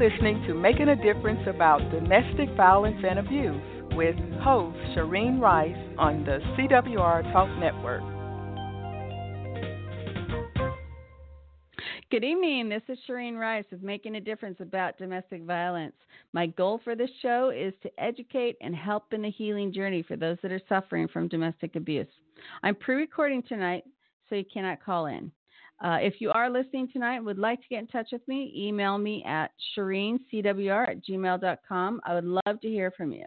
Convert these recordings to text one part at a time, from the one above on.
Listening to Making a Difference About Domestic Violence and Abuse with host Shareen Rice on the CWR Talk Network. Good evening. This is Shareen Rice with Making a Difference About Domestic Violence. My goal for this show is to educate and help in the healing journey for those that are suffering from domestic abuse. I'm pre recording tonight, so you cannot call in. Uh, if you are listening tonight and would like to get in touch with me, email me at shareencwr at gmail.com. I would love to hear from you.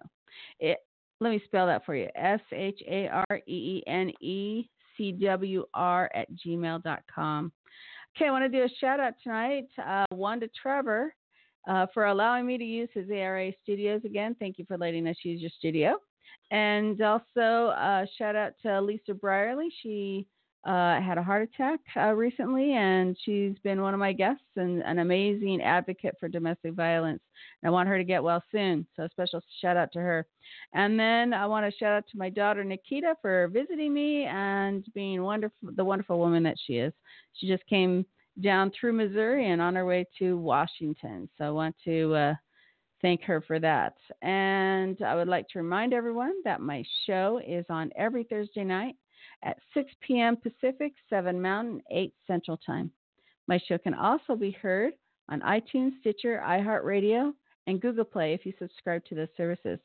It, let me spell that for you S H A R E E N E C W R at gmail.com. Okay, I want to do a shout out tonight. Uh, one to Trevor uh, for allowing me to use his ARA studios again. Thank you for letting us use your studio. And also, uh, shout out to Lisa Brierly. She uh, had a heart attack uh, recently, and she's been one of my guests and an amazing advocate for domestic violence. And I want her to get well soon. So, a special shout out to her. And then I want to shout out to my daughter Nikita for visiting me and being wonderful, the wonderful woman that she is. She just came down through Missouri and on her way to Washington. So, I want to. Uh, thank her for that. And I would like to remind everyone that my show is on every Thursday night at 6 p.m. Pacific, 7 Mountain, 8 Central Time. My show can also be heard on iTunes, Stitcher, iHeartRadio, and Google Play if you subscribe to those services.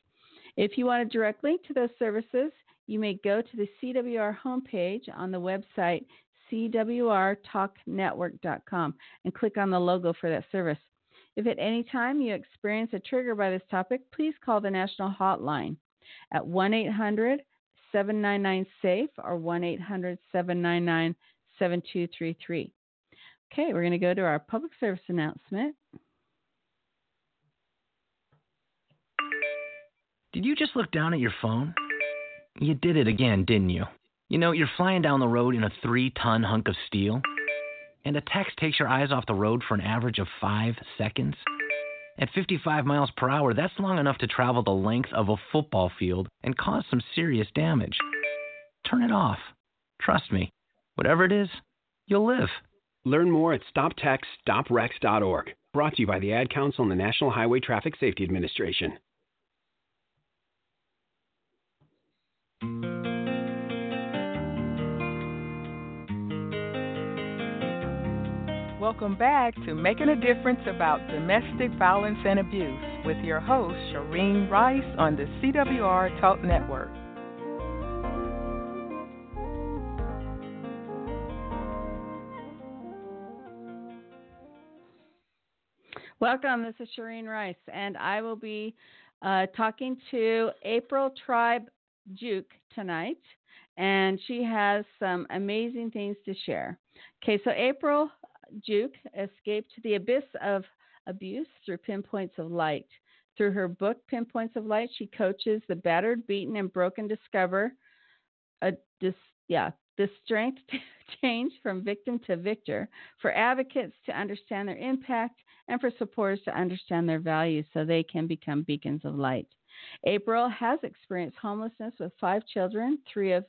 If you want a direct link to those services, you may go to the CWR homepage on the website cwrtalknetwork.com and click on the logo for that service. If at any time you experience a trigger by this topic, please call the national hotline at 1 800 799 SAFE or 1 800 799 7233. Okay, we're going to go to our public service announcement. Did you just look down at your phone? You did it again, didn't you? You know, you're flying down the road in a three ton hunk of steel, and a text takes your eyes off the road for an average of five seconds. At 55 miles per hour, that's long enough to travel the length of a football field and cause some serious damage. Turn it off. Trust me, whatever it is, you'll live. Learn more at stoptextsstopwrecks.org. Brought to you by the Ad Council and the National Highway Traffic Safety Administration. Welcome back to Making a Difference About Domestic Violence and Abuse with your host, Shareen Rice on the CWR Talk Network. Welcome. This is Shareen Rice, and I will be uh, talking to April Tribe Giauque tonight, and she has some amazing things to share. Okay, so April Giauque escaped the abyss of abuse through pinpoints of light. Through her book, Pinpoints of Light, she coaches the battered, beaten, and broken discover a dis, yeah, the strength to change from victim to victor, for advocates to understand their impact, and for supporters to understand their values so they can become beacons of light. April has experienced homelessness with five children, three of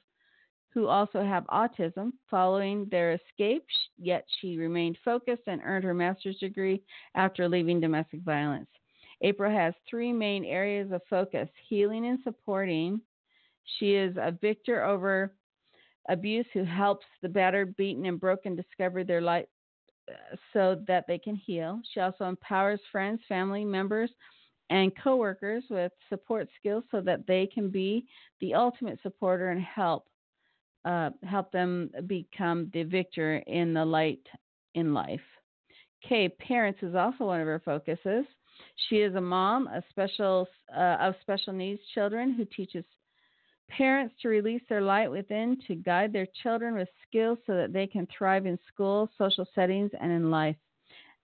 who also have autism. Following their escape, yet she remained focused and earned her master's degree after leaving domestic violence. April has three main areas of focus healing and supporting. She is a victor over abuse who helps the battered, beaten, and broken discover their light uh, so that they can heal. She also empowers friends, family members, and coworkers with support skills so that they can be the ultimate supporter and help uh, help them become the victor in the light in life. Kay, parents is also one of her focuses. She is a mom of special uh, of special needs children who teaches parents to release their light within to guide their children with skills so that they can thrive in school, social settings, and in life.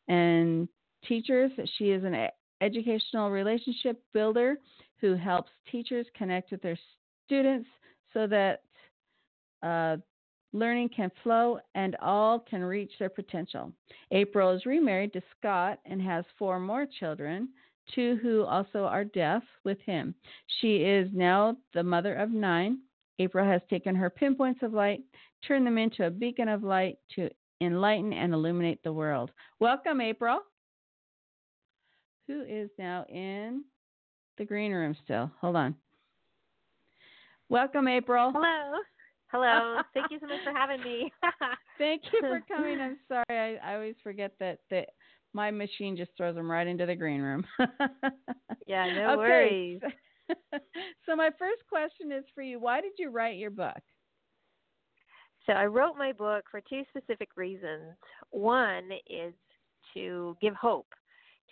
And teachers, she is an educational relationship builder who helps teachers connect with their students so that uh, learning can flow and all can reach their potential. April is remarried to Scott and has four more children, two who also are deaf with him. She is now the mother of nine. April has taken her pinpoints of light, turned them into a beacon of light to enlighten and illuminate the world. Welcome, April, who is now in the green room still. Hold on. Welcome, April. Hello. Hello. Thank you so much for having me. Thank you for coming. I'm sorry. I, I always forget that, that my machine just throws them right into the green room. yeah, no okay. worries. so my first question is for you. Why did you write your book? So I wrote my book for two specific reasons. One is to give hope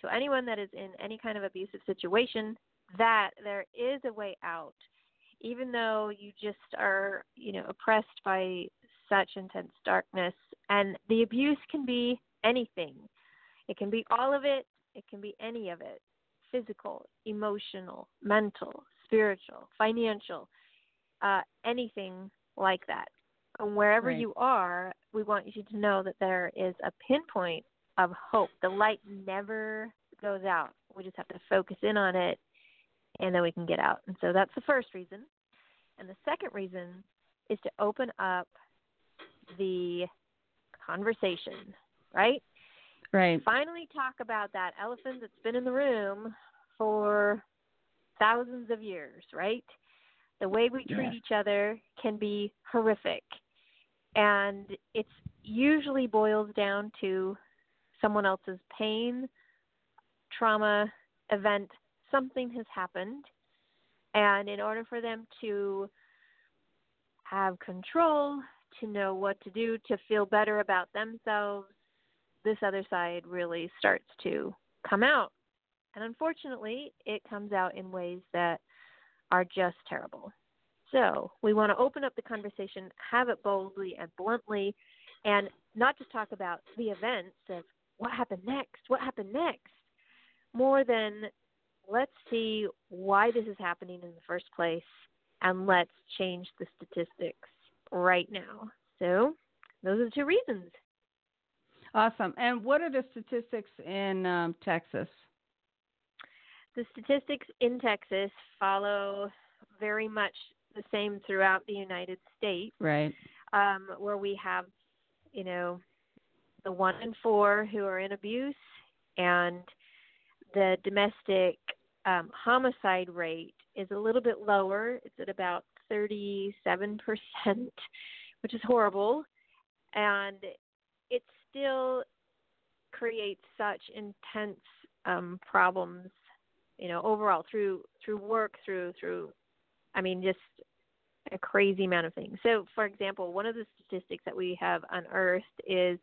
to anyone that is in any kind of abusive situation that there is a way out even though you just are, you know, oppressed by such intense darkness. And the abuse can be anything. It can be all of it, it can be any of it physical, emotional, mental, spiritual, financial, uh, anything like that. And wherever right. you are, we want you to know that there is a pinpoint of hope. The light never goes out. We just have to focus in on it and then we can get out. And so that's the first reason. And the second reason is to open up the conversation, right? Right. Finally, talk about that elephant that's been in the room for thousands of years, right? The way we treat yeah. each other can be horrific. And it's usually boils down to someone else's pain, trauma, event, something has happened and in order for them to have control, to know what to do, to feel better about themselves, this other side really starts to come out. And unfortunately, it comes out in ways that are just terrible. So we want to open up the conversation, have it boldly and bluntly, and not just talk about the events of what happened next, what happened next, more than let's see why this is happening in the first place and let's change the statistics right now. So, those are the two reasons. Awesome. And what are the statistics in um, Texas? The statistics in Texas follow very much the same throughout the United States. Right. Um, where we have, you know, the one in four who are in abuse and the domestic um, homicide rate is a little bit lower. It's at about 37%, which is horrible. And it still creates such intense um, problems, you know, overall through through work, through through, I mean, just a crazy amount of things. So, for example, one of the statistics that we have unearthed is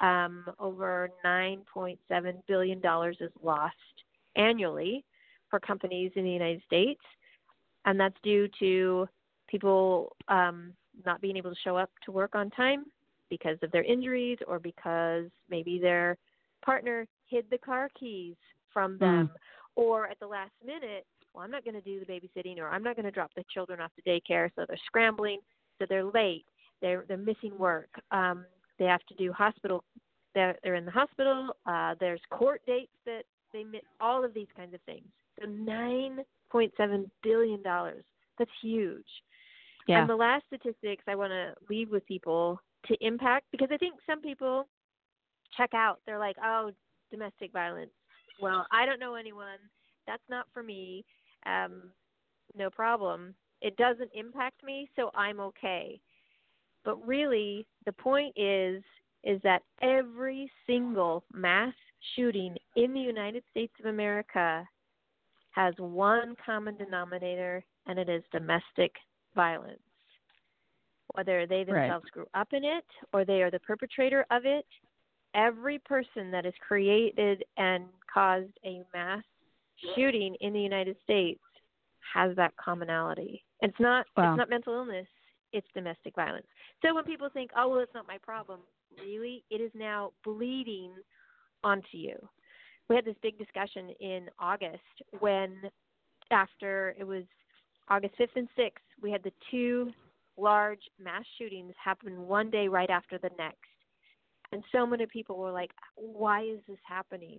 um, over 9.7 billion dollars is lost annually for companies in the United States, and that's due to people um, not being able to show up to work on time because of their injuries or because maybe their partner hid the car keys from them mm. or at the last minute well i'm not going to do the babysitting or i'm not going to drop the children off to daycare so they're scrambling so they're late they're they're missing work um they have to do hospital they're they're in the hospital uh there's court dates that they miss all of these kinds of things so $9.7 billion. That's huge. Yeah. And the last statistics I want to leave with people to impact, because I think some people check out. They're like, oh, domestic violence. Well, I don't know anyone. That's not for me. Um, no problem. It doesn't impact me, so I'm okay. But really, the point is is that every single mass shooting in the United States of America has one common denominator, and it is domestic violence. Whether they themselves right. grew up in it or they are the perpetrator of it, every person that has created and caused a mass shooting in the United States has that commonality. It's not Wow. it's not mental illness, it's domestic violence. So when people think, "Oh, well, it's not my problem," really, it is now bleeding onto you. We had this big discussion in August when after it was August 5th and 6th, we had the two large mass shootings happen one day right after the next. And so many people were like, why is this happening?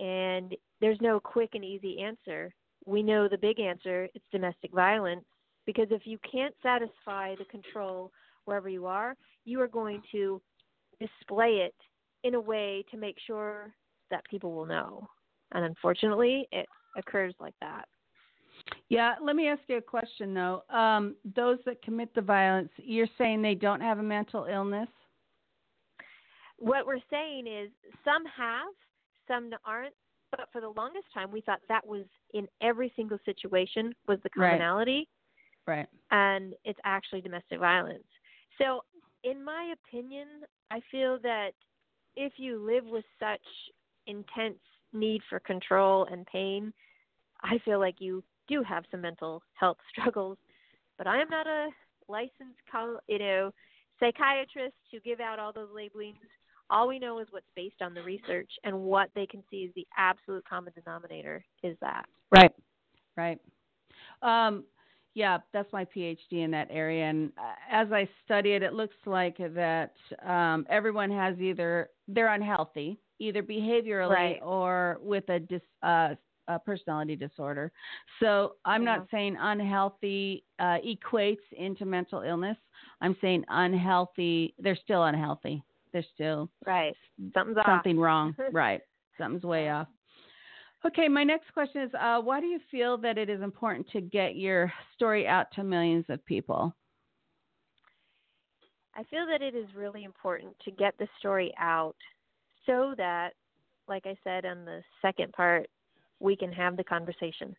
And there's no quick and easy answer. We know the big answer it's domestic violence because if you can't satisfy the control wherever you are, you are going to display it in a way to make sure that people will know. And unfortunately, it occurs like that. Yeah, let me ask you a question though. Um, those that commit the violence, you're saying they don't have a mental illness? What we're saying is some have, some aren't, but for the longest time we thought that was in every single situation was the commonality. Right. Right. and it's actually domestic violence. So, in my opinion, I feel that if you live with such intense need for control and pain, I feel like you do have some mental health struggles. But I am not a licensed, you know, psychiatrist to give out all those labelings. All we know is what's based on the research, and what they can see is the absolute common denominator is that. Right. Right. Um, yeah, that's my PhD in that area, and uh, as I study it, it looks like that um, everyone has either they're unhealthy, either behaviorally Right. or with a dis, uh, a personality disorder. So I'm Yeah. not saying unhealthy uh, equates into mental illness. I'm saying unhealthy. They're still unhealthy. They're still Right. Something's off. something wrong. right. Something's way off. Okay, my next question is uh, why do you feel that it is important to get your story out to millions of people? I feel that it is really important to get the story out so that, like I said on the second part, we can have the conversation.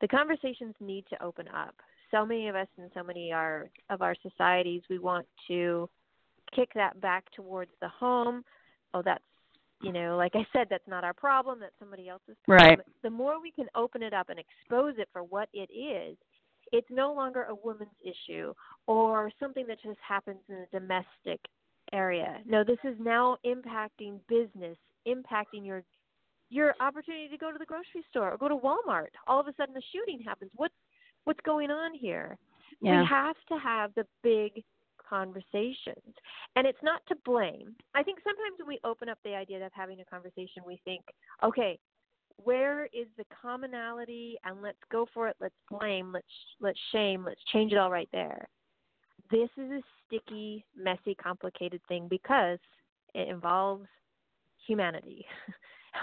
The conversations need to open up. So many of us in so many our, of our societies, we want to kick that back towards the home. Oh, that's, you know, like I said, that's not our problem, that's somebody else's problem. Right. The more we can open it up and expose it for what it is, it's no longer a woman's issue or something that just happens in a domestic area. No, this is now impacting business, impacting your your opportunity to go to the grocery store or go to Walmart. All of a sudden, a shooting happens. What's what's going on here? Yeah. We have to have the big conversations, and it's not to blame. I think sometimes when we open up the idea of having a conversation, we think, okay, where is the commonality and let's go for it let's blame let's let's shame let's change it all right there this is a sticky messy complicated thing because it involves humanity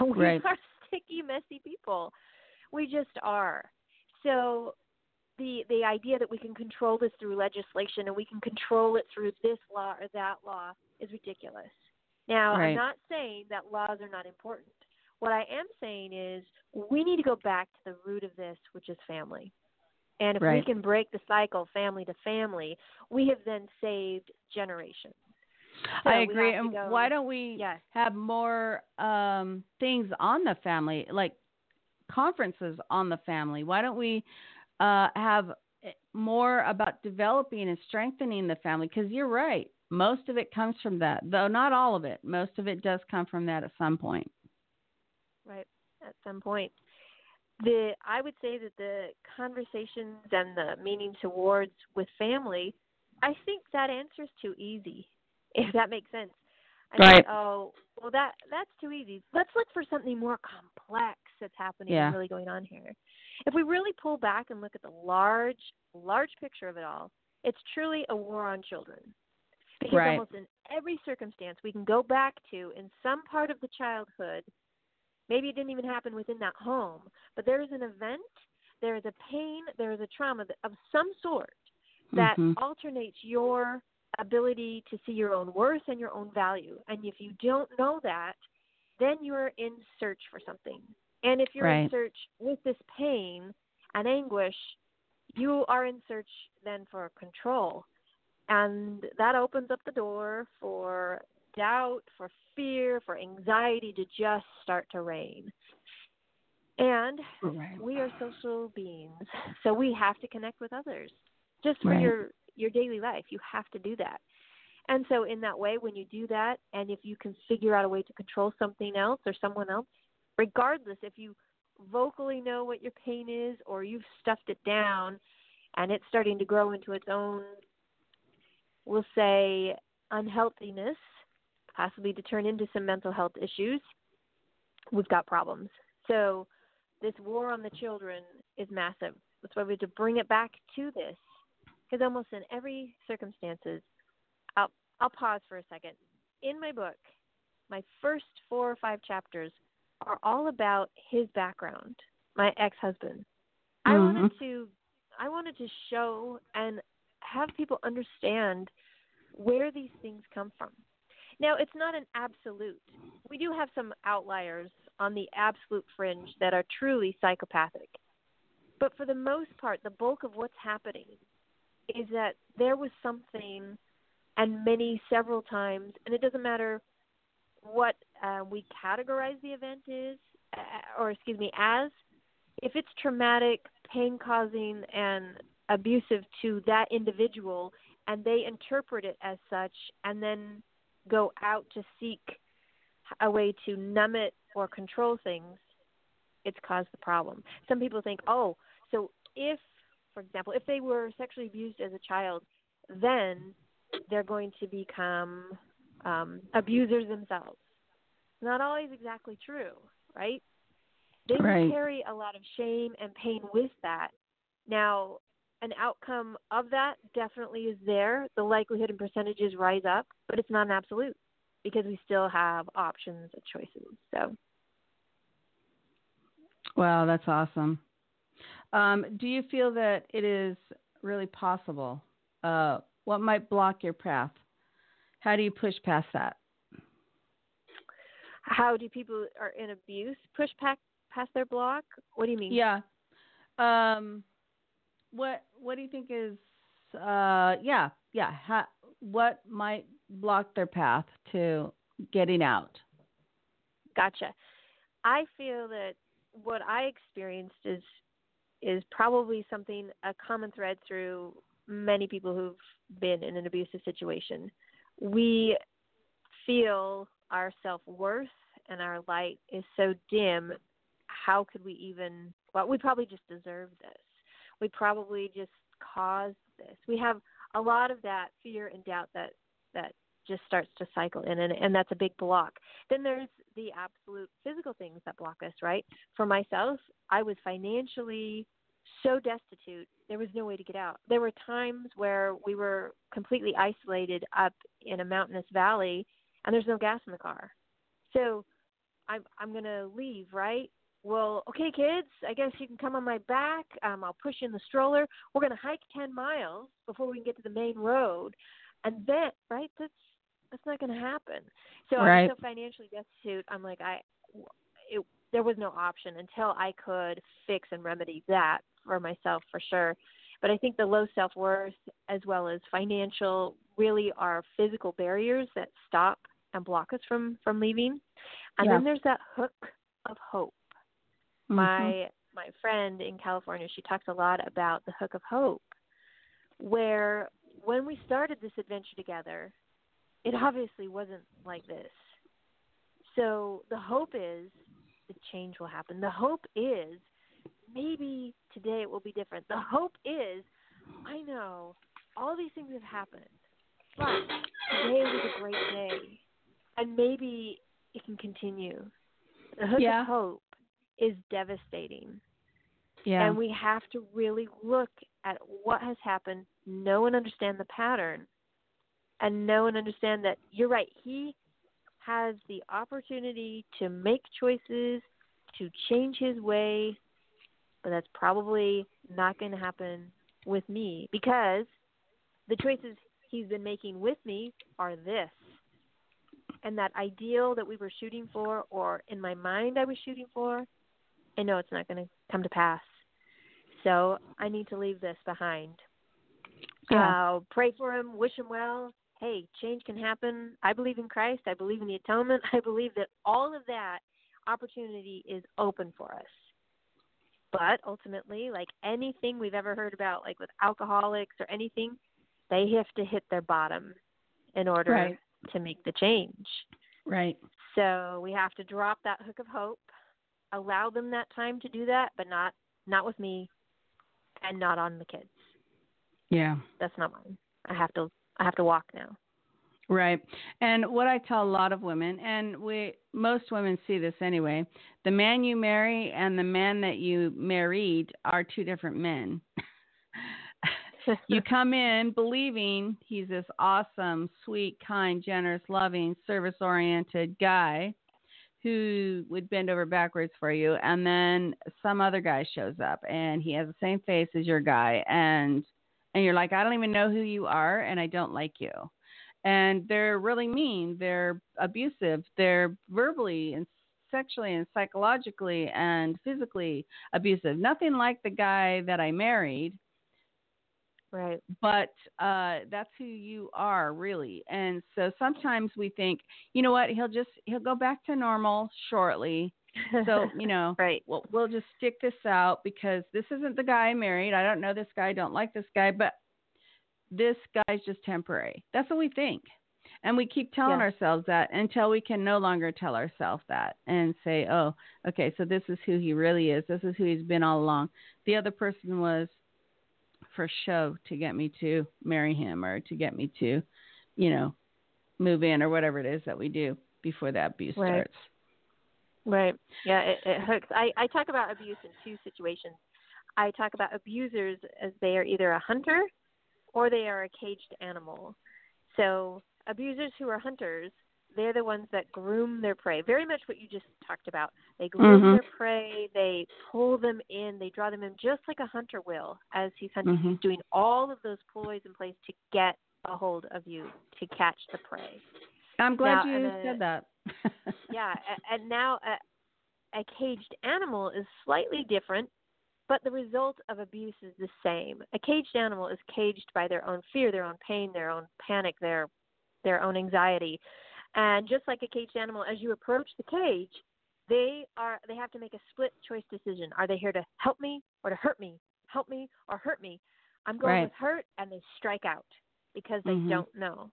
we Right. are sticky messy people we just are so the the idea that we can control this through legislation and we can control it through this law or that law is ridiculous now Right. i'm not saying that laws are not important what I am saying is we need to go back to the root of this, which is family. And if we can break the cycle family to family, we have then saved generations. So I agree. And go- why don't we Yes. have more um, things on the family, like conferences on the family? Why don't we uh, have eh, more about developing and strengthening the family? Because you're right. Most of it comes from that, though not all of it. Most of it does come from that at some point. right at some point the i would say that the conversations and the meaning towards with family i think that answer's too easy if that makes sense I Right. think, oh well that that's too easy let's look for something more complex that's happening Yeah. and really going on here if we really pull back and look at the large large picture of it all it's truly a war on children because Right. almost in every circumstance we can go back to in some part of the childhood maybe it didn't even happen within that home but there is an event there is a pain there is a trauma of some sort that Mhm. alternates your ability to see your own worth and your own value. And if you don't know that then you're in search for something. And if you're in search with this pain and anguish you are in search then for control. And that opens up the door for doubt, for fear, for anxiety to just start to reign. And Right. we are social beings, so we have to connect with others. Just for Right. your your daily life, you have to do that. And so in that way when you do that and if you can figure out a way to control something else or someone else, regardless if you vocally know what your pain is or you've stuffed it down and it's starting to grow into its own we'll say unhealthiness, possibly to turn into some mental health issues, we've got problems. So this war on the children is massive. That's why we have to bring it back to this. Because almost in every circumstances, I'll I'll pause for a second. In my book, my first four or five chapters are all about his background, my ex-husband. I Mhm. wanted to I wanted to show and have people understand where these things come from. Now, it's not an absolute. We do have some outliers on the absolute fringe that are truly psychopathic. But for the most part, the bulk of what's happening is that there was something, and many, several times, and it doesn't matter what uh, we categorize the event is, uh, or excuse me, as, if it's traumatic, pain causing, and abusive to that individual, and they interpret it as such, and then go out to seek a way to numb it or control things, it's caused the problem. Some people think, oh, so if, for example, if they were sexually abused as a child, then they're going to become um, abusers themselves. Not always exactly true, right? They Right. carry a lot of shame and pain with that. Now, an outcome of that definitely is there. The likelihood and percentages rise up, but it's not an absolute because we still have options and choices. So, Wow, that's awesome. Um, do you feel that it is really possible? Uh, what might block your path? How do you push past that? how do people are in abuse push back past their block? What do you mean? Yeah. Um, what What do you think is? Uh, yeah, yeah. Ha, what might block their path to getting out? Gotcha. I feel that what I experienced is is probably something a common thread through many people who've been in an abusive situation. We feel our self worth and our light is so dim. How could we even? Well, we probably just deserve this. We probably just caused this. We have a lot of that fear and doubt that that just starts to cycle in, and, and that's a big block. Then there's the absolute physical things that block us, right? For myself, I was financially so destitute, there was no way to get out. There were times where we were completely isolated up in a mountainous valley, and there's no gas in the car. So I'm I'm gonna leave, right? Well, okay, kids, I guess you can come on my back. Um, I'll push in the stroller. We're gonna hike ten miles before we can get to the main road, and then right, that's that's not gonna happen. So Right. I'm so financially destitute. I'm like I, it, there was no option until I could fix and remedy that for myself for sure. But I think the low self worth as well as financial really are physical barriers that stop and block us from from leaving. And Yeah. then there's that hook of hope. Mhm. My my friend in California, she talks a lot about the hook of hope, where when we started this adventure together, it obviously wasn't like this. So the hope is the change will happen. The hope is maybe today it will be different. The hope is I know all these things have happened, but today was a great day, and maybe it can continue. The hook Yeah. of hope is devastating. yeah. And we have to really look at what has happened, know and understand the pattern, and know and understand that you're right. He has the opportunity to make choices, to change his way, but that's probably not going to happen with me because the choices he's been making with me are this. And that ideal that we were shooting for, or in my mind I was shooting for, I know it's not going to come to pass. So I need to leave this behind. Yeah. Uh, pray for him, wish him well, hey, change can happen. I believe in Christ. I believe in the atonement. I believe that all of that opportunity is open for us. But ultimately, like anything we've ever heard about, like with alcoholics or anything, they have to hit their bottom in order Right. to make the change. Right. So we have to drop that hook of hope, allow them that time to do that, but not not with me and not on the kids. Yeah. That's not mine. I have to I have to walk now. Right. And what I tell a lot of women, and we most women see this anyway, the man you marry and the man that you married are two different men. you come in believing he's this awesome, sweet, kind, generous, loving, service oriented guy who would bend over backwards for you and then some other guy shows up and he has the same face as your guy and and you're like I don't even know who you are and I don't like you. And they're really mean, they're abusive, they're verbally and sexually and psychologically and physically abusive. Nothing like the guy that I married Right. but uh that's who you are really. And so sometimes we think you know what? He'll just he'll go back to normal shortly. So you know right. we'll, we'll just stick this out because this isn't the guy i married. I don't know this guy. I don't like this guy. But this guy's just temporary. That's what we think. And we keep telling ourselves that until we can no longer tell ourselves that and say oh okay. So this is who he really is. This is who he's been all along. The other person was for show to get me to marry him or to get me to, you know, move in or whatever it is that we do before that abuse Right. starts. Right. Yeah, it, it hooks. I, I talk about abuse in two situations. I talk about abusers as they are either a hunter or they are a caged animal. So abusers who are hunters, they're the ones that groom their prey. Very much what you just talked about. They groom Mhm. their prey, they pull them in, they draw them in just like a hunter will as he's hunting. Mhm. He's doing all of those ploys in place to get a hold of you, to catch the prey. I'm glad Now, you a- said that. yeah, and now a, a caged animal is slightly different, but the result of abuse is the same. A caged animal is caged by their own fear, their own pain, their own panic, their their own anxiety. And just like a caged animal, as you approach the cage, they are they have to make a split choice decision. Are they here to help me or to hurt me? Help me or hurt me? I'm going Right. with hurt and they strike out because they Mhm. don't know.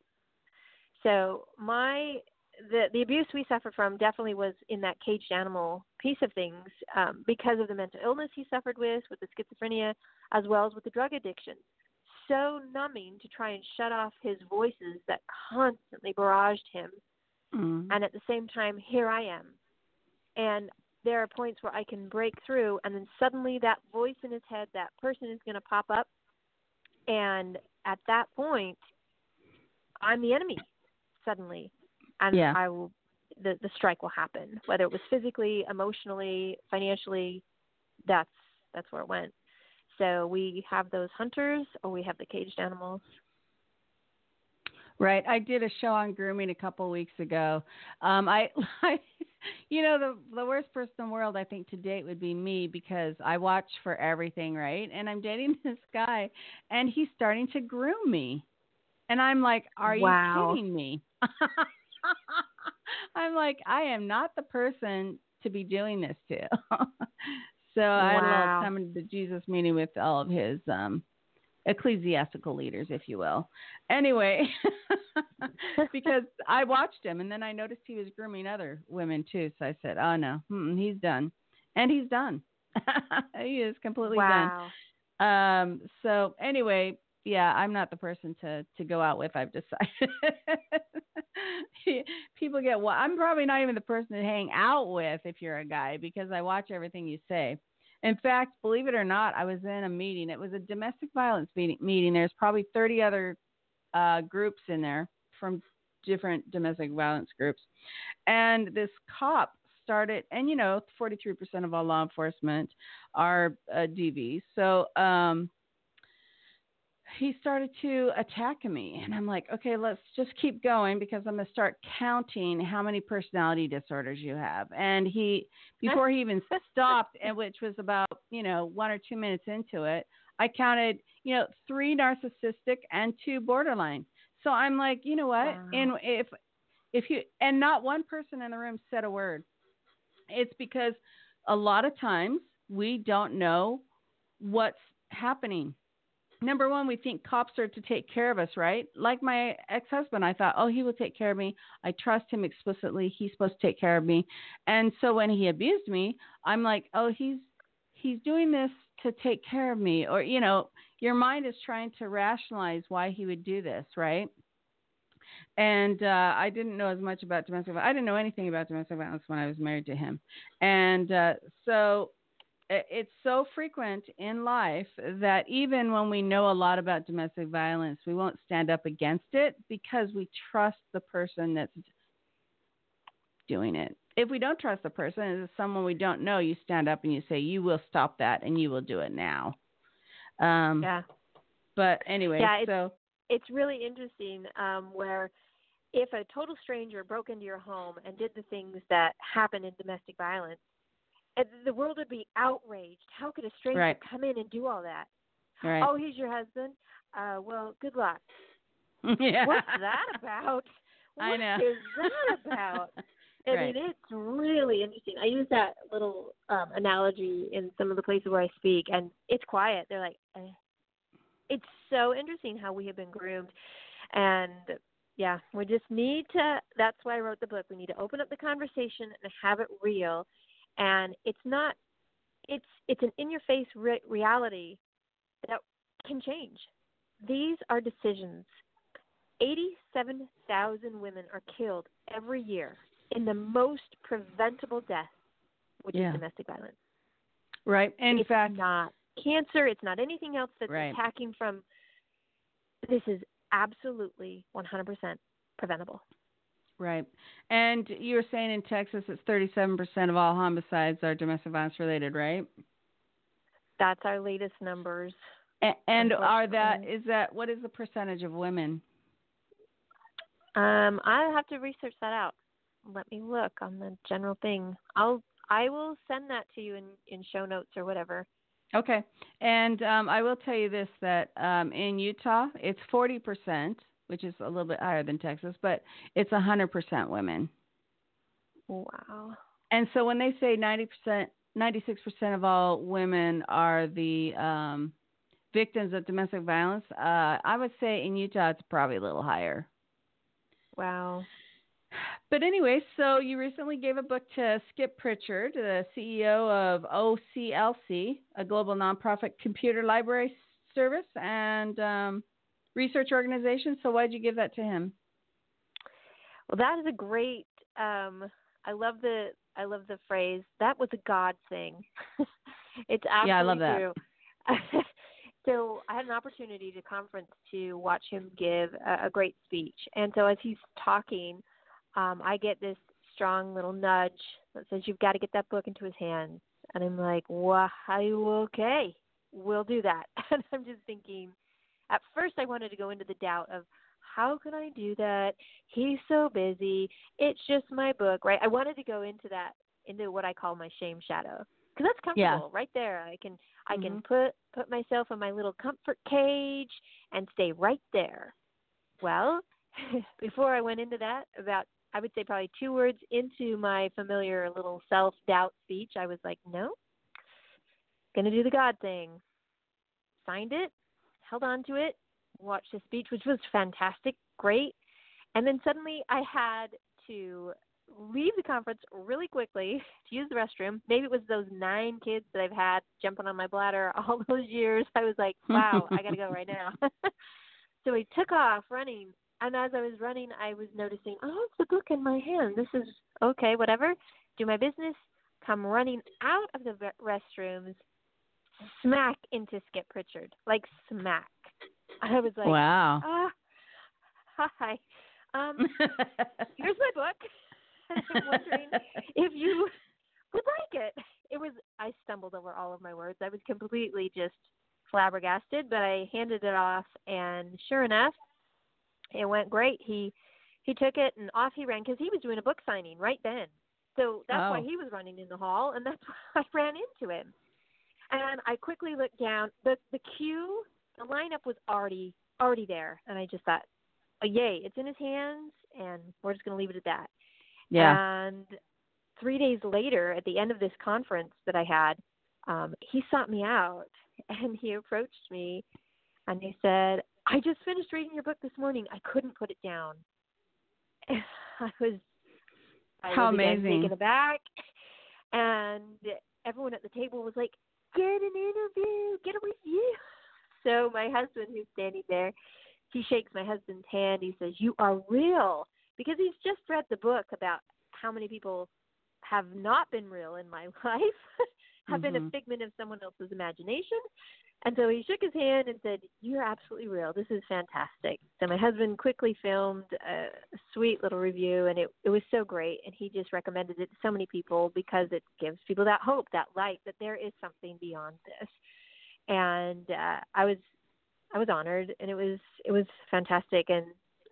So my the the abuse we suffered from definitely was in that caged animal piece of things um, because of the mental illness he suffered with, with the schizophrenia, as well as with the drug addiction. So numbing to try and shut off his voices that constantly barraged him, Mhm. and at the same time, here I am, and there are points where I can break through, and then suddenly that voice in his head, that person is going to pop up, and at that point, I'm the enemy suddenly, and Yeah. I will the the strike will happen, whether it was physically, emotionally, financially. That's that's where it went. So we have those hunters, or we have the caged animals. Right. I did a show on grooming a couple weeks ago. Um, I, I, you know, the the worst person in the world I think to date would be me because I watch for everything, right? And I'm dating this guy, and he's starting to groom me, and I'm like, are Wow. you kidding me? I'm like, I am not the person to be doing this to. So I had a little coming to Jesus meeting with all of his um ecclesiastical leaders, if you will. Anyway, because I watched him and then I noticed he was grooming other women too. So I said, oh no, he's done. And he's done. he is completely wow. done. Um, so anyway, yeah, I'm not the person to, to go out with, I've decided. People get, well, I'm probably not even the person to hang out with if you're a guy because I watch everything you say. In fact, believe it or not, I was in a meeting. It was a domestic violence meeting. There's probably 30 other uh, groups in there from different domestic violence groups. And this cop started, and you know, 43% of all law enforcement are uh. So um, he started to attack me. And I'm like, okay, let's just keep going because I'm going to start counting how many personality disorders you have. And he, before he even stopped, and which was about, you know, one or two minutes into it, I counted, you know, three narcissistic and two borderline. So I'm like, you know what? Wow. And if if you and not one person in the room said a word. It's because a lot of times we don't know what's happening. Number one, we think cops are to take care of us, right? Like my ex husband, I thought, oh, he will take care of me. I trust him explicitly. He's supposed to take care of me. And so when he abused me, I'm like, oh, he's he's doing this to take care of me. Or, you know, your mind is trying to rationalize why he would do this, right? And uh, I didn't know as much about domestic violence. I didn't know anything about domestic violence when I was married to him. And uh, so it's so frequent in life that even when we know a lot about domestic violence, we won't stand up against it because we trust the person that's doing it. If we don't trust the person, it's someone we don't know, you stand up and you say, "You will stop that, and you will do it now." Um, Yeah. But anyway, Yeah, it's- so it's really interesting um, where if a total stranger broke into your home and did the things that happen in domestic violence, the world would be outraged. How could a stranger Right. come in and do all that? right, Oh, he's your husband. Uh, well, good luck. yeah. What's that about? I know. is that about? I Right. mean, it's really interesting. I use that little um, analogy in some of the places where I speak, and it's quiet. They're like, eh. it's so interesting how we have been groomed, and yeah, we just need to. That's why I wrote the book. We need to open up the conversation and have it real, and it's not. It's it's an in-your-face re- reality that can change. These are decisions. 87,000 women are killed every year in the most preventable death, which Yeah. is domestic violence. right. In it's fact, not cancer. It's not anything else that's Right. attacking from. This is absolutely 100% preventable. Right. And you were saying in Texas it's 37% of all homicides are domestic violence related, right? That's our latest numbers. A- and are that is that what is the percentage of women? Um, I have to research that out. Let me look on the general thing. I'll I will send that to you in in show notes or whatever. Okay. And um, I will tell you this that um, in Utah it's 40%, which is a little bit higher than Texas, but it's 100% women. Wow. And so when they say 90%, 96% of all women are the um, victims of domestic violence, uh, I would say in Utah it's probably a little higher. Wow. But anyway, so you recently gave a book to Skip Pritchard, the CEO of OCLC, a global nonprofit computer library service and um, research organization. So why did you give that to him? Well, that is a great. Um, I love the I love the phrase. That was a God thing. it's absolutely Yeah, I love that. true. so I had an opportunity to conference to watch him give a, a great speech, and so as he's talking, um, I get this strong little nudge that says, "You've got to get that book into his hands." And I'm like, "Wow, okay, we'll do that." And I'm just thinking. At first, I wanted to go into the doubt of how can I do that? He's so busy. It's just my book, right? I wanted to go into that into what I call my shame shadow because that's Yeah. comfortable right there. I can I can Mhm. put put myself in my little comfort cage and stay right there. Well, before I went into that, about I would say probably two words into my familiar little self doubt speech, I was like, no, gonna do the God thing. Signed it, held on to it, watched the speech, which was fantastic, great. And then suddenly I had to leave the conference really quickly to use the restroom. Maybe it was those nine kids that I've had jumping on my bladder all those years. I was like, wow, I got to go right now. so I took off running. And as I was running, I was noticing, oh, it's the book in my hand. This is okay, whatever. Do my business, come running out of the restrooms, smack into Skip Pritchard, like smack. I was like, wow. ah, hi. Um, here's my book. I'm wondering if you would like it. It was I stumbled over all of my words. I was completely just flabbergasted, but I handed it off and sure enough, it went great. He he took it and off he ran because he was doing a book signing right then. So that's why Oh. he was running in the hall and that's why I ran into him. And I quickly looked down. The the queue, the lineup was already already there and I just thought, oh, yay, it's in his hands, and we're just going to leave it at that. Yeah. And three days later, at the end of this conference that I had, um, he sought me out and he approached me and he said, I just finished reading your book this morning. I couldn't put it down. I was I How was amazing. taken aback. And everyone at the table was like, Get an interview, get a review. So my husband who's standing there, he shakes my husband's hand, he says, You are real because he's just read the book about how many people have not been real in my life, have been a Mhm. figment of someone else's imagination. And so he shook his hand and said, You're absolutely real. This is fantastic. So my husband quickly filmed a sweet little review, and it, it was so great. And he just recommended it to so many people because it gives people that hope, that light, that there is something beyond this. And uh, I was I was honored, and it was it was fantastic. And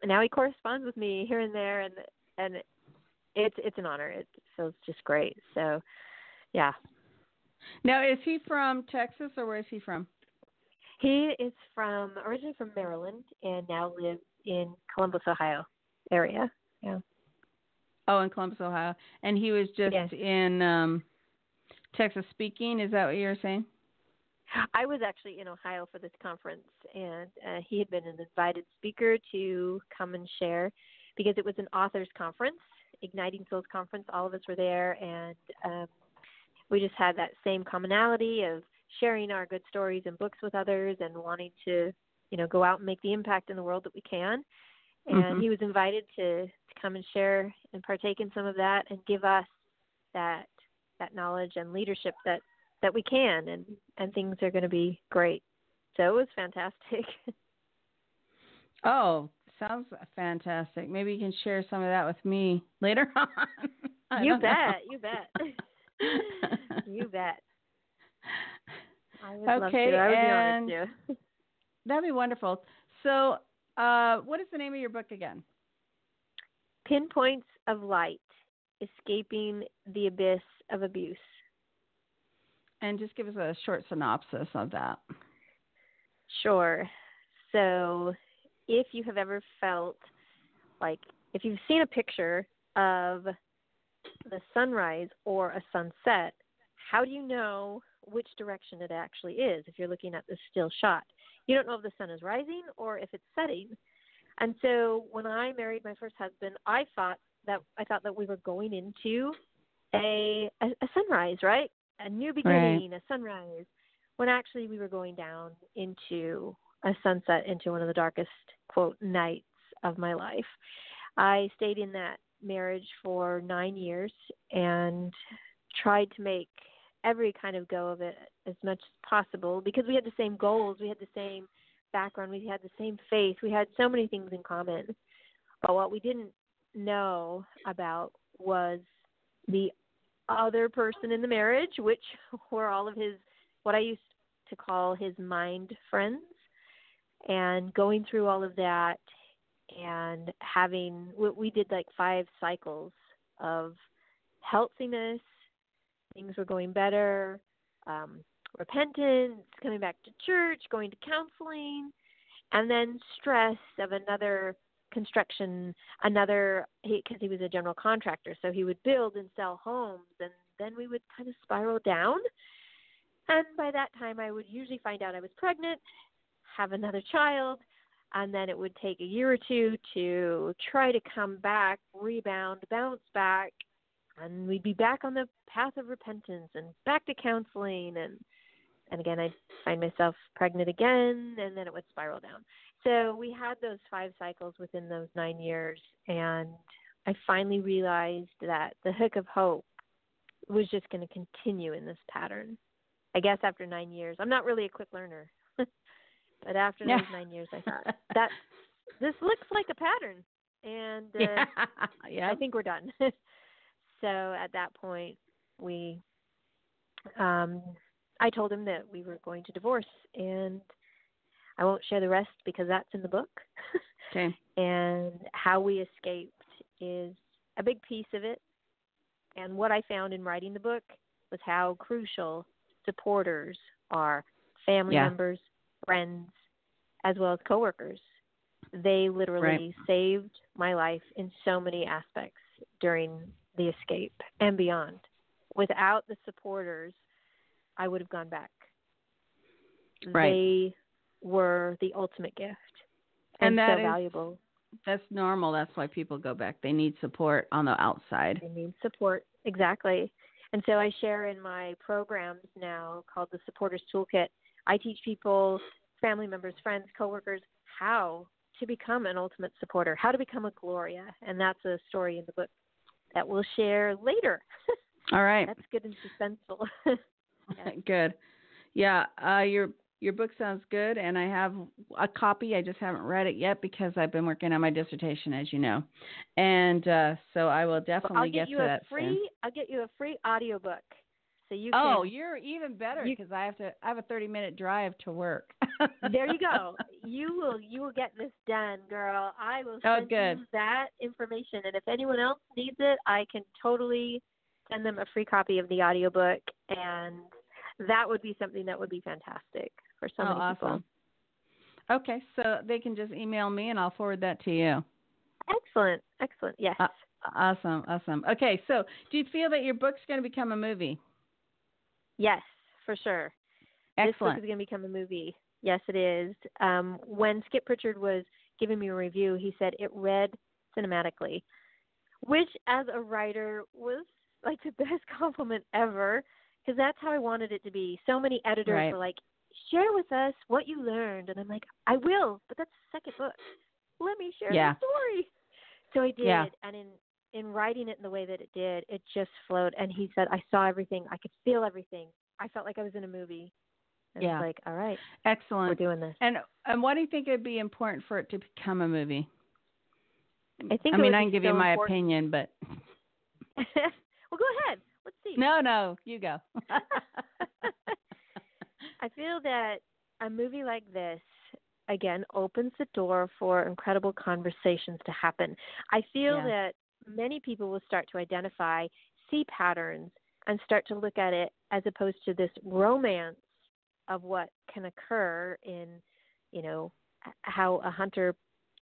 now he corresponds with me here and there, and and it's it's an honor. It feels just great. So, yeah, Now, is he from Texas or where is he from? he is from originally from Maryland and now lives in Columbus, Ohio area. Yeah, Oh, in Columbus, Ohio. And he was just Yes. in um Texas speaking. Is that what you were saying? I was actually in Ohio for this conference, and uh, he had been an invited speaker to come and share because it was an authors conference, Igniting Souls conference. All of us were there, and um, we just had that same commonality of sharing our good stories and books with others, and wanting to, you know, go out and make the impact in the world that we can. And Mhm. he was invited to, to come and share and partake in some of that, and give us that that knowledge and leadership that that we can and and things are going to be great so it was fantastic Oh, sounds fantastic. Maybe you can share some of that with me later on. You don't know. bet you bet you bet i would love Okay, to i would and- be That'd be wonderful. So, uh, what is the name of your book again? pinpoints of light escaping the abyss of abuse And just give us a short synopsis of that. Sure. So, if you have ever felt like if you've seen a picture of the sunrise or a sunset, how do you know which direction it actually is if you're looking at the still shot? You don't know if the sun is rising or if it's setting. And so, when I married my first husband, I thought that I thought that we were going into a a, a sunrise, right? A new beginning, a sunrise when actually we were going down into a sunset into one of the darkest quote nights of my life. I stayed in that marriage for 9 years and tried to make every kind of go of it as much as possible because we had the same goals, we had the same background, we had the same faith, we had so many things in common. But what we didn't know about was the other person in the marriage, which were all of his what I used to call his mind friends, and going through all of that and having we, did like five cycles of healthiness, things were going better, um, repentance, coming back to church, going to counseling, and then stress of another construction, another because he was a general contractor, so he would build and sell homes, and then we would kind of spiral down. And by that time, I would usually find out I was pregnant, have another child, and then it would take a year or two to try to come back, rebound, bounce back, and we'd be back on the path of repentance and back to counseling and and again I'd find myself pregnant again and then it would spiral down. So we had those five cycles within those 9 years and I finally realized that the hook of hope was just going to continue in this pattern. I guess after 9 years. I'm not really a quick learner. But after those 9 years I thought that this looks like a pattern and uh, yeah. yeah. I think we're done. so at that point, we, um, I told him that we were going to divorce, and I won't share the rest because that's in the book. Okay. and how we escaped is a big piece of it. And what I found in writing the book was how crucial supporters are family Yeah. members, friends, as well as coworkers. They literally Right. saved my life in so many aspects during the escape and beyond. Without the supporters, I would have gone back. Right. They were the ultimate gift And and, that so is- valuable. That's normal. That's why people go back. They need support on the outside. They need support. Exactly. And so I share in my programs now called the Supporters Toolkit. I teach people, family members, friends, coworkers, how to become an ultimate supporter, how to become a Gloria. And that's a story in the book that we'll share later. All right. that's good and suspenseful. Yeah. good. Yeah, uh, your your book sounds good, and I have a copy. I just haven't read it yet because I've been working on my dissertation, as you know, and uh, so I will Well, definitely I'll get to you a that free soon. I'll get you a free audiobook. So you Oh, can you're even better you- because I have to. I have a 30 minute drive to work. there you go. You will you will get this done, girl. I will Oh, send good. you that information and if anyone else needs it, I can totally send them a free copy of the audiobook and that would be something that would be fantastic for so oh, many awesome. people. Okay, so they can just email me and I'll forward that to you. Excellent. Excellent. Yes. Uh, Awesome, awesome. Okay, so do you feel that your book's going to become a movie? Yes, for sure. This book is going to become a movie. Yes, it is. Um, when Skip Pritchard was giving me a review, he said it read cinematically, which, as a writer, was like the best compliment ever because that's how I wanted it to be. So many editors Right. were like, "Share with us what you learned," and I'm like, "I will," but that's the second book. Let me share Yeah. the story. So I did, Yeah. and in in writing it in the way that it did, it just flowed. And he said, "I saw everything. I could feel everything. I felt like I was in a movie." And Yeah. it's like, all right, Excellent. we're doing this. And and why do you think it'd be important for it to become a movie? I think. I mean, I can give so you my important- opinion, but well, go ahead. Let's see. no, no, you go. I feel that a movie like this again opens the door for incredible conversations to happen. I feel Yeah. that many people will start to identify, see patterns, and start to look at it as opposed to this romance of what can occur in, you know, how a hunter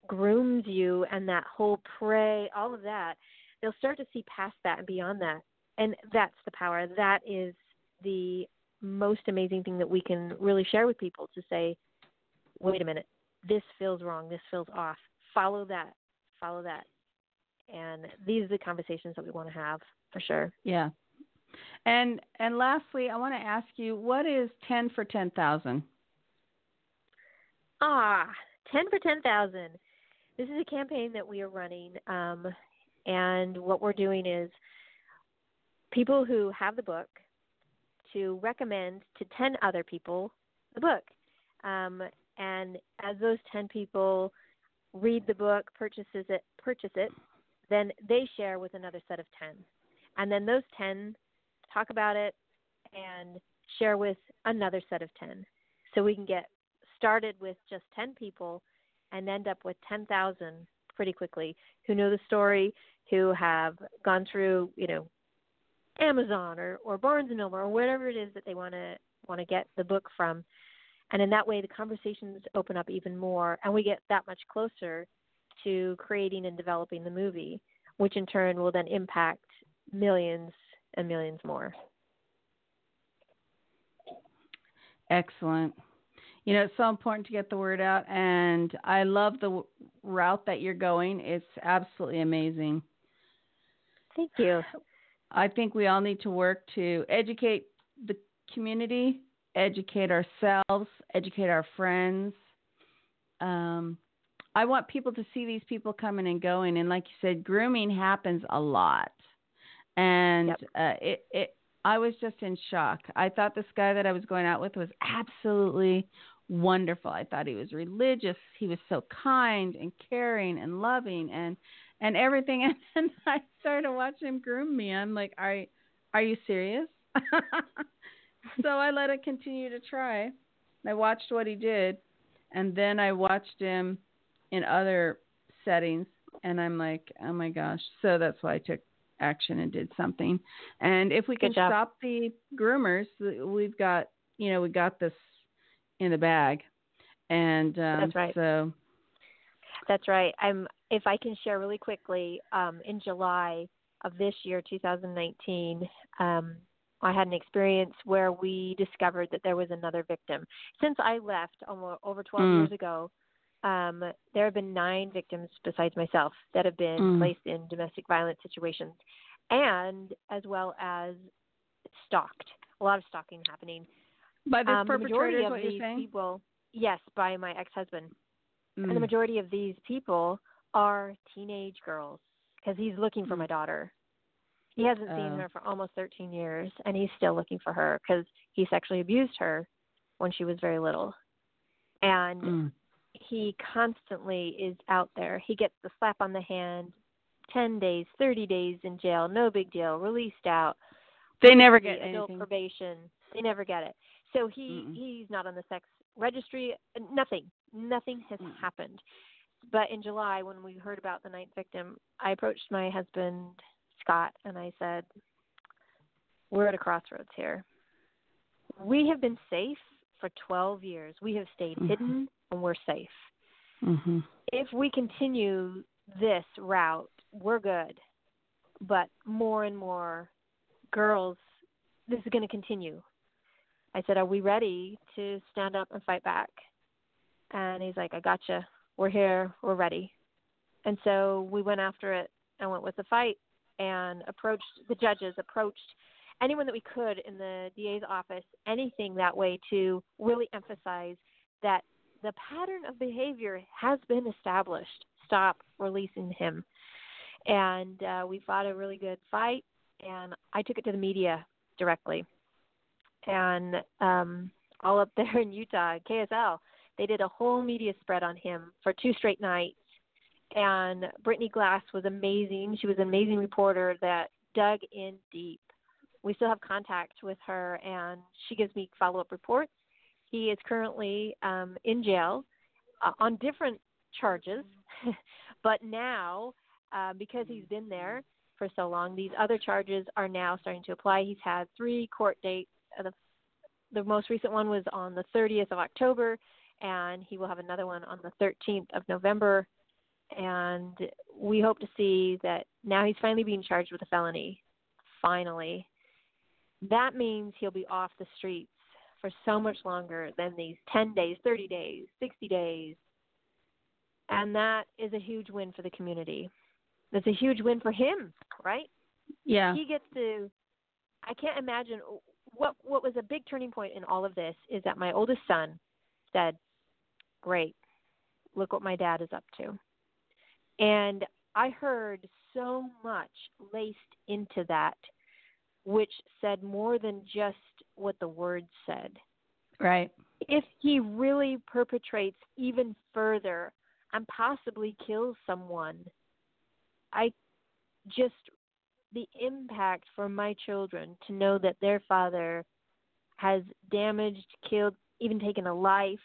grooms you and that whole prey, all of that. They'll start to see past that and beyond that. And that's the power. That is the most amazing thing that we can really share with people to say, wait a minute, this feels wrong, this feels off. Follow that, follow that. And these are the conversations that we want to have for sure. yeah. And and lastly, I want to ask you, what is ten for ten thousand? Ah, 10 for 10,000. This is a campaign that we are running. Um, and what we're doing is people who have the book to recommend to 10 other people the book. Um, and as those 10 people read the book, purchases it, purchase it, then they share with another set of 10. And then those 10 talk about it and share with another set of 10. So we can get started with just 10 people and end up with 10,000 pretty quickly who know the story, who have gone through, you know, Amazon or, or Barnes and Noble or whatever it is that they want to want to get the book from. And in that way the conversations open up even more and we get that much closer to creating and developing the movie, which in turn will then impact millions and millions more. Excellent. You know, it's so important to get the word out, and I love the w- route that you're going. It's absolutely amazing. Thank you. I think we all need to work to educate the community, educate ourselves, educate our friends. Um, I want people to see these people coming and going, and like you said, grooming happens a lot, and Yep. uh, it it. I was just in shock. I thought this guy that I was going out with was absolutely wonderful. I thought he was religious. He was so kind and caring and loving and and everything. And then I started watching him groom me. I'm like, are are you serious? so I let it continue to try. I watched what he did, and then I watched him in other settings, and I'm like, oh my gosh. So that's why I took action and did something. And if we can stop the groomers, we've got you know we got this in the bag. And um, That's right. So That's right. I'm. If I can share really quickly, um, in July of this year, 2019, um, I had an experience where we discovered that there was another victim. Since I left almost over 12 Mm. years ago, um, there have been nine victims besides myself that have been Mm. placed in domestic violence situations, and as well as stalked. A lot of stalking happening. By this um, the majority perpetrator, is of what you're these saying? people, yes, by my ex-husband, and the Mm. majority of these people are teenage girls because he's looking for Mm. my daughter. He hasn't Oh. seen her for almost 13 years, and he's still looking for her because he sexually abused her when she was very little. And Mm. He constantly is out there. He gets the slap on the hand, 10 days, 30 days in jail, no big deal, released out. They never the get adult anything. probation. They never get it. So he Mm-mm. he's not on the sex registry. Nothing. Nothing has Mm. happened. But in July, when we heard about the ninth victim, I approached my husband Scott and I said, "We're at a crossroads here. We have been safe for 12 years. We have stayed Mhm. hidden, and we're safe. hmm If we continue this route, we're good. But more and more girls, this is going to continue. I said, Are we ready to stand up and fight back? And he's like, I gotcha. We're here. We're ready. And so we went after it and went with the fight and approached the judges, approached anyone that we could in the DA's office, anything that way to really emphasize that the pattern of behavior has been established. Stop releasing him. And uh, we fought a really good fight, and I took it to the media directly. And um, all up there in Utah, KSL, they did a whole media spread on him for two straight nights. And Brittany Glas was amazing. She was an amazing reporter that dug in deep. We still have contact with her, and she gives me follow up reports. He is currently um, in jail uh, on different charges, but now, uh, because he's been there for so long, these other charges are now starting to apply. He's had three court dates. Uh, the, the most recent one was on the 30th of October, and he will have another one on the 13th of November. And we hope to see that now he's finally being charged with a felony. Finally. That means he'll be off the streets for so much longer than these 10 days, 30 days, 60 days. And that is a huge win for the community. That's a huge win for him, right? Yeah. He gets to I can't imagine what what was a big turning point in all of this is that my oldest son said, "Great. Look what my dad is up to." And I heard so much laced into that which said more than just what the words said Right. if he really perpetrates even further and possibly kills someone, I just the impact for my children to know that their father has damaged, killed, even taken a life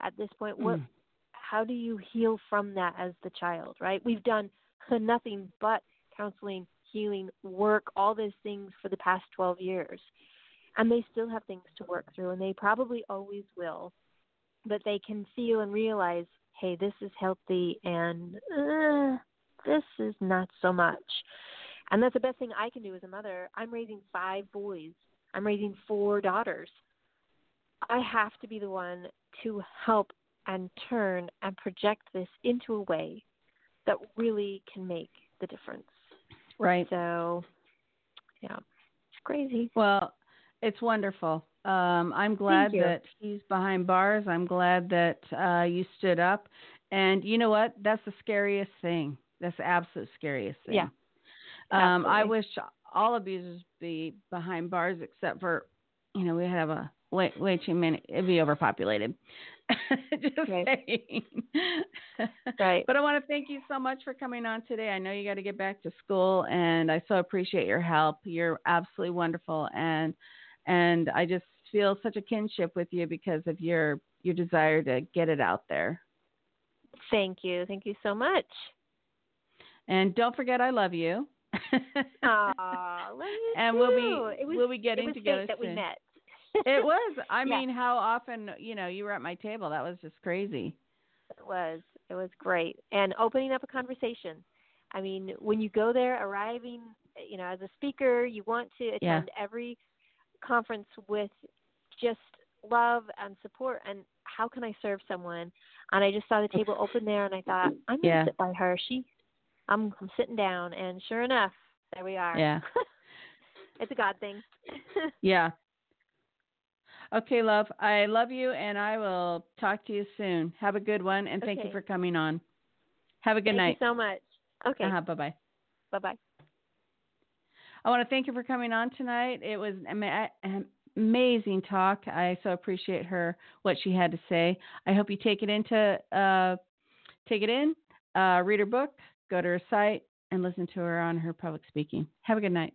at this point. What Mm. how do you heal from that as the child, right? We've done nothing but counseling, healing, work, all those things for the past 12 years. And they still have things to work through and they probably always will. But they can feel and realize hey this is healthy and uh, this is not so much. And that's the best thing i can do as a mother. I'm raising five boys. I'm raising four daughters. I have to be the one to help and turn and project this into a way that really can make the difference Right. so yeah it's crazy Well, it's wonderful. Um, I'm glad that he's behind bars. I'm glad that uh, you stood up. And you know what? That's the scariest thing. That's the absolute scariest thing. Yeah. Um, I wish all abusers be behind bars, except for, you know, we have a way way too many. It'd be overpopulated. Just Right. saying. Right. But I want to thank you so much for coming on today. I know you got to get back to school, and I so appreciate your help. You're absolutely wonderful, and and I just feel such a kinship with you because of your your desire to get it out there. Thank you. Thank you so much. And don't forget, I love you. Aw, love you and we'll be was, we'll be getting together that we soon. met. it was. I Yeah. mean, how often you know you were at my table? That was just crazy. It was. It was great. And opening up a conversation. I mean, when you go there, arriving, you know, as a speaker, you want to attend Yeah. every conference with just love and support and how can I serve someone? And I just saw the table open there and I thought, I'm gonna Yeah. sit by her. She I'm I'm sitting down and sure enough, there we are. Yeah. it's a God thing. Yeah. Okay, love. I love you, and I will talk to you soon. Have a good one, and thank you for coming on. Have a good Thank night. you so much. Okay. Uh-huh, bye bye. Bye bye. I want to thank you for coming on tonight. It was an amazing talk. I so appreciate her what she had to say. I hope you take it into uh, take it in, uh, read her book, go to her site, and listen to her on her public speaking. Have a good night.